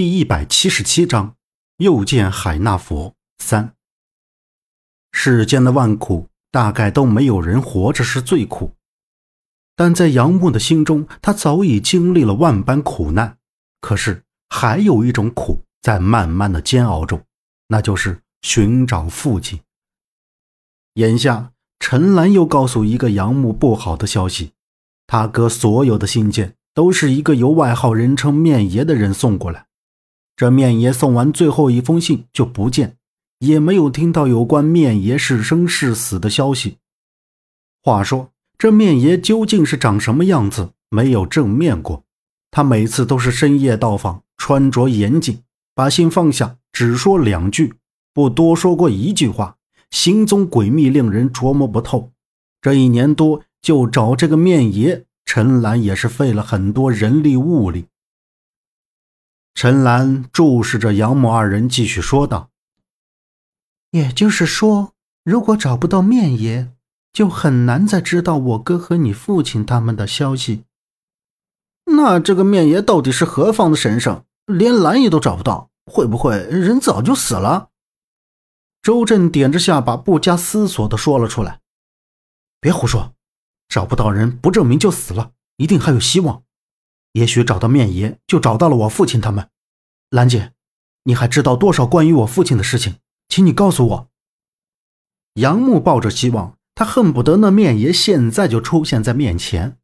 第一百七十七章，又见海纳佛三。世间的万苦，大概都没有人活着是最苦，但在杨木的心中，他早已经历了万般苦难。可是，还有一种苦在慢慢的煎熬中，那就是寻找父亲。眼下，陈兰又告诉一个杨木不好的消息：他哥所有的信件都是一个由外号人称“面爷”的人送过来。这面爷送完最后一封信就不见，也没有听到有关面爷是生是死的消息。话说，这面爷究竟是长什么样子？没有正面过。他每次都是深夜到访，穿着严谨，把信放下，只说两句，不多说过一句话，行踪诡秘，令人琢磨不透。这一年多，就找这个面爷，陈兰也是费了很多人力物力。陈兰注视着杨母二人，继续说道：“也就是说，如果找不到面爷，就很难再知道我哥和你父亲他们的消息。那这个面爷到底是何方的神圣？连蓝爷都找不到，会不会人早就死了？”周震点着下巴，不加思索地说了出来：“别胡说，找不到人不证明就死了，一定还有希望。”也许找到面爷，就找到了我父亲他们。兰姐，你还知道多少关于我父亲的事情？请你告诉我。杨木抱着希望，他恨不得那面爷现在就出现在面前。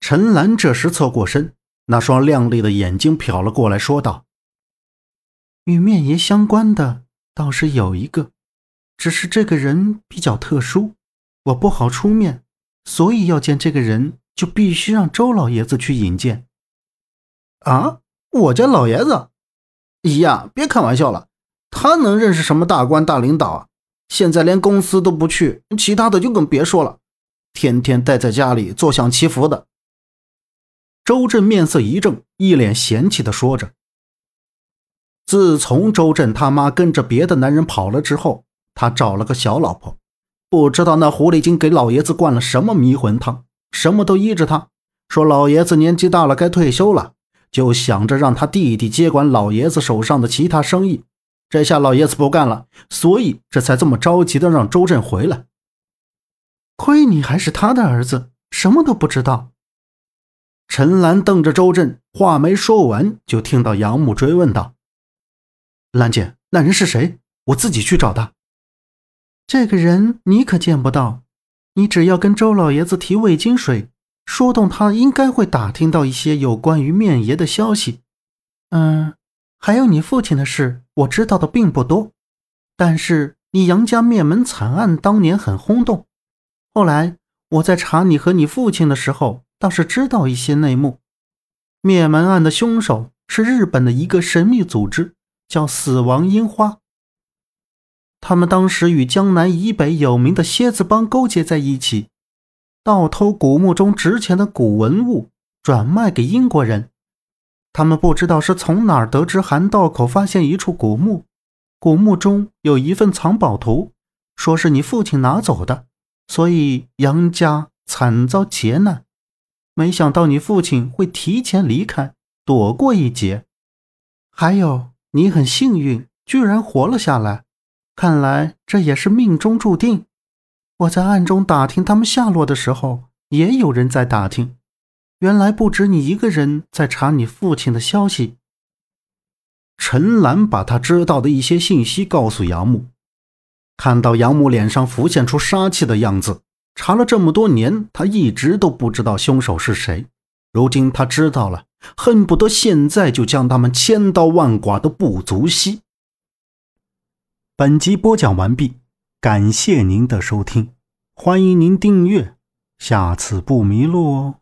陈兰这时侧过身，那双亮丽的眼睛瞟了过来，说道：“与面爷相关的倒是有一个，只是这个人比较特殊，我不好出面，所以要见这个人。”就必须让周老爷子去引荐。啊，我家老爷子，姨呀，别开玩笑了，他能认识什么大官大领导啊？现在连公司都不去，其他的就更别说了，天天待在家里坐享其福的。周震面色一正，一脸嫌弃的说着。自从周震他妈跟着别的男人跑了之后，他找了个小老婆，不知道那狐狸精给老爷子灌了什么迷魂汤。什么都依着他，说老爷子年纪大了，该退休了，就想着让他弟弟接管老爷子手上的其他生意。这下老爷子不干了，所以这才这么着急的让周震回来。亏你还是他的儿子，什么都不知道。陈兰瞪着周震，话没说完，就听到杨木追问道：“兰姐，那人是谁？我自己去找他。这个人你可见不到。”你只要跟周老爷子提味精水，说动他，应该会打听到一些有关于面爷的消息。嗯，还有你父亲的事，我知道的并不多。但是你杨家灭门惨案当年很轰动，后来我在查你和你父亲的时候，倒是知道一些内幕。灭门案的凶手是日本的一个神秘组织，叫死亡樱花。他们当时与江南以北有名的蝎子帮勾结在一起，盗偷古墓中值钱的古文物，转卖给英国人。他们不知道是从哪儿得知韩道口发现一处古墓，古墓中有一份藏宝图，说是你父亲拿走的，所以杨家惨遭劫难。没想到你父亲会提前离开，躲过一劫。还有，你很幸运，居然活了下来。看来这也是命中注定。我在暗中打听他们下落的时候，也有人在打听。原来不止你一个人在查你父亲的消息。陈兰把他知道的一些信息告诉杨木，看到杨木脸上浮现出杀气的样子。查了这么多年，他一直都不知道凶手是谁。如今他知道了，恨不得现在就将他们千刀万剐的不足惜。本集播讲完毕，感谢您的收听，欢迎您订阅，下次不迷路哦。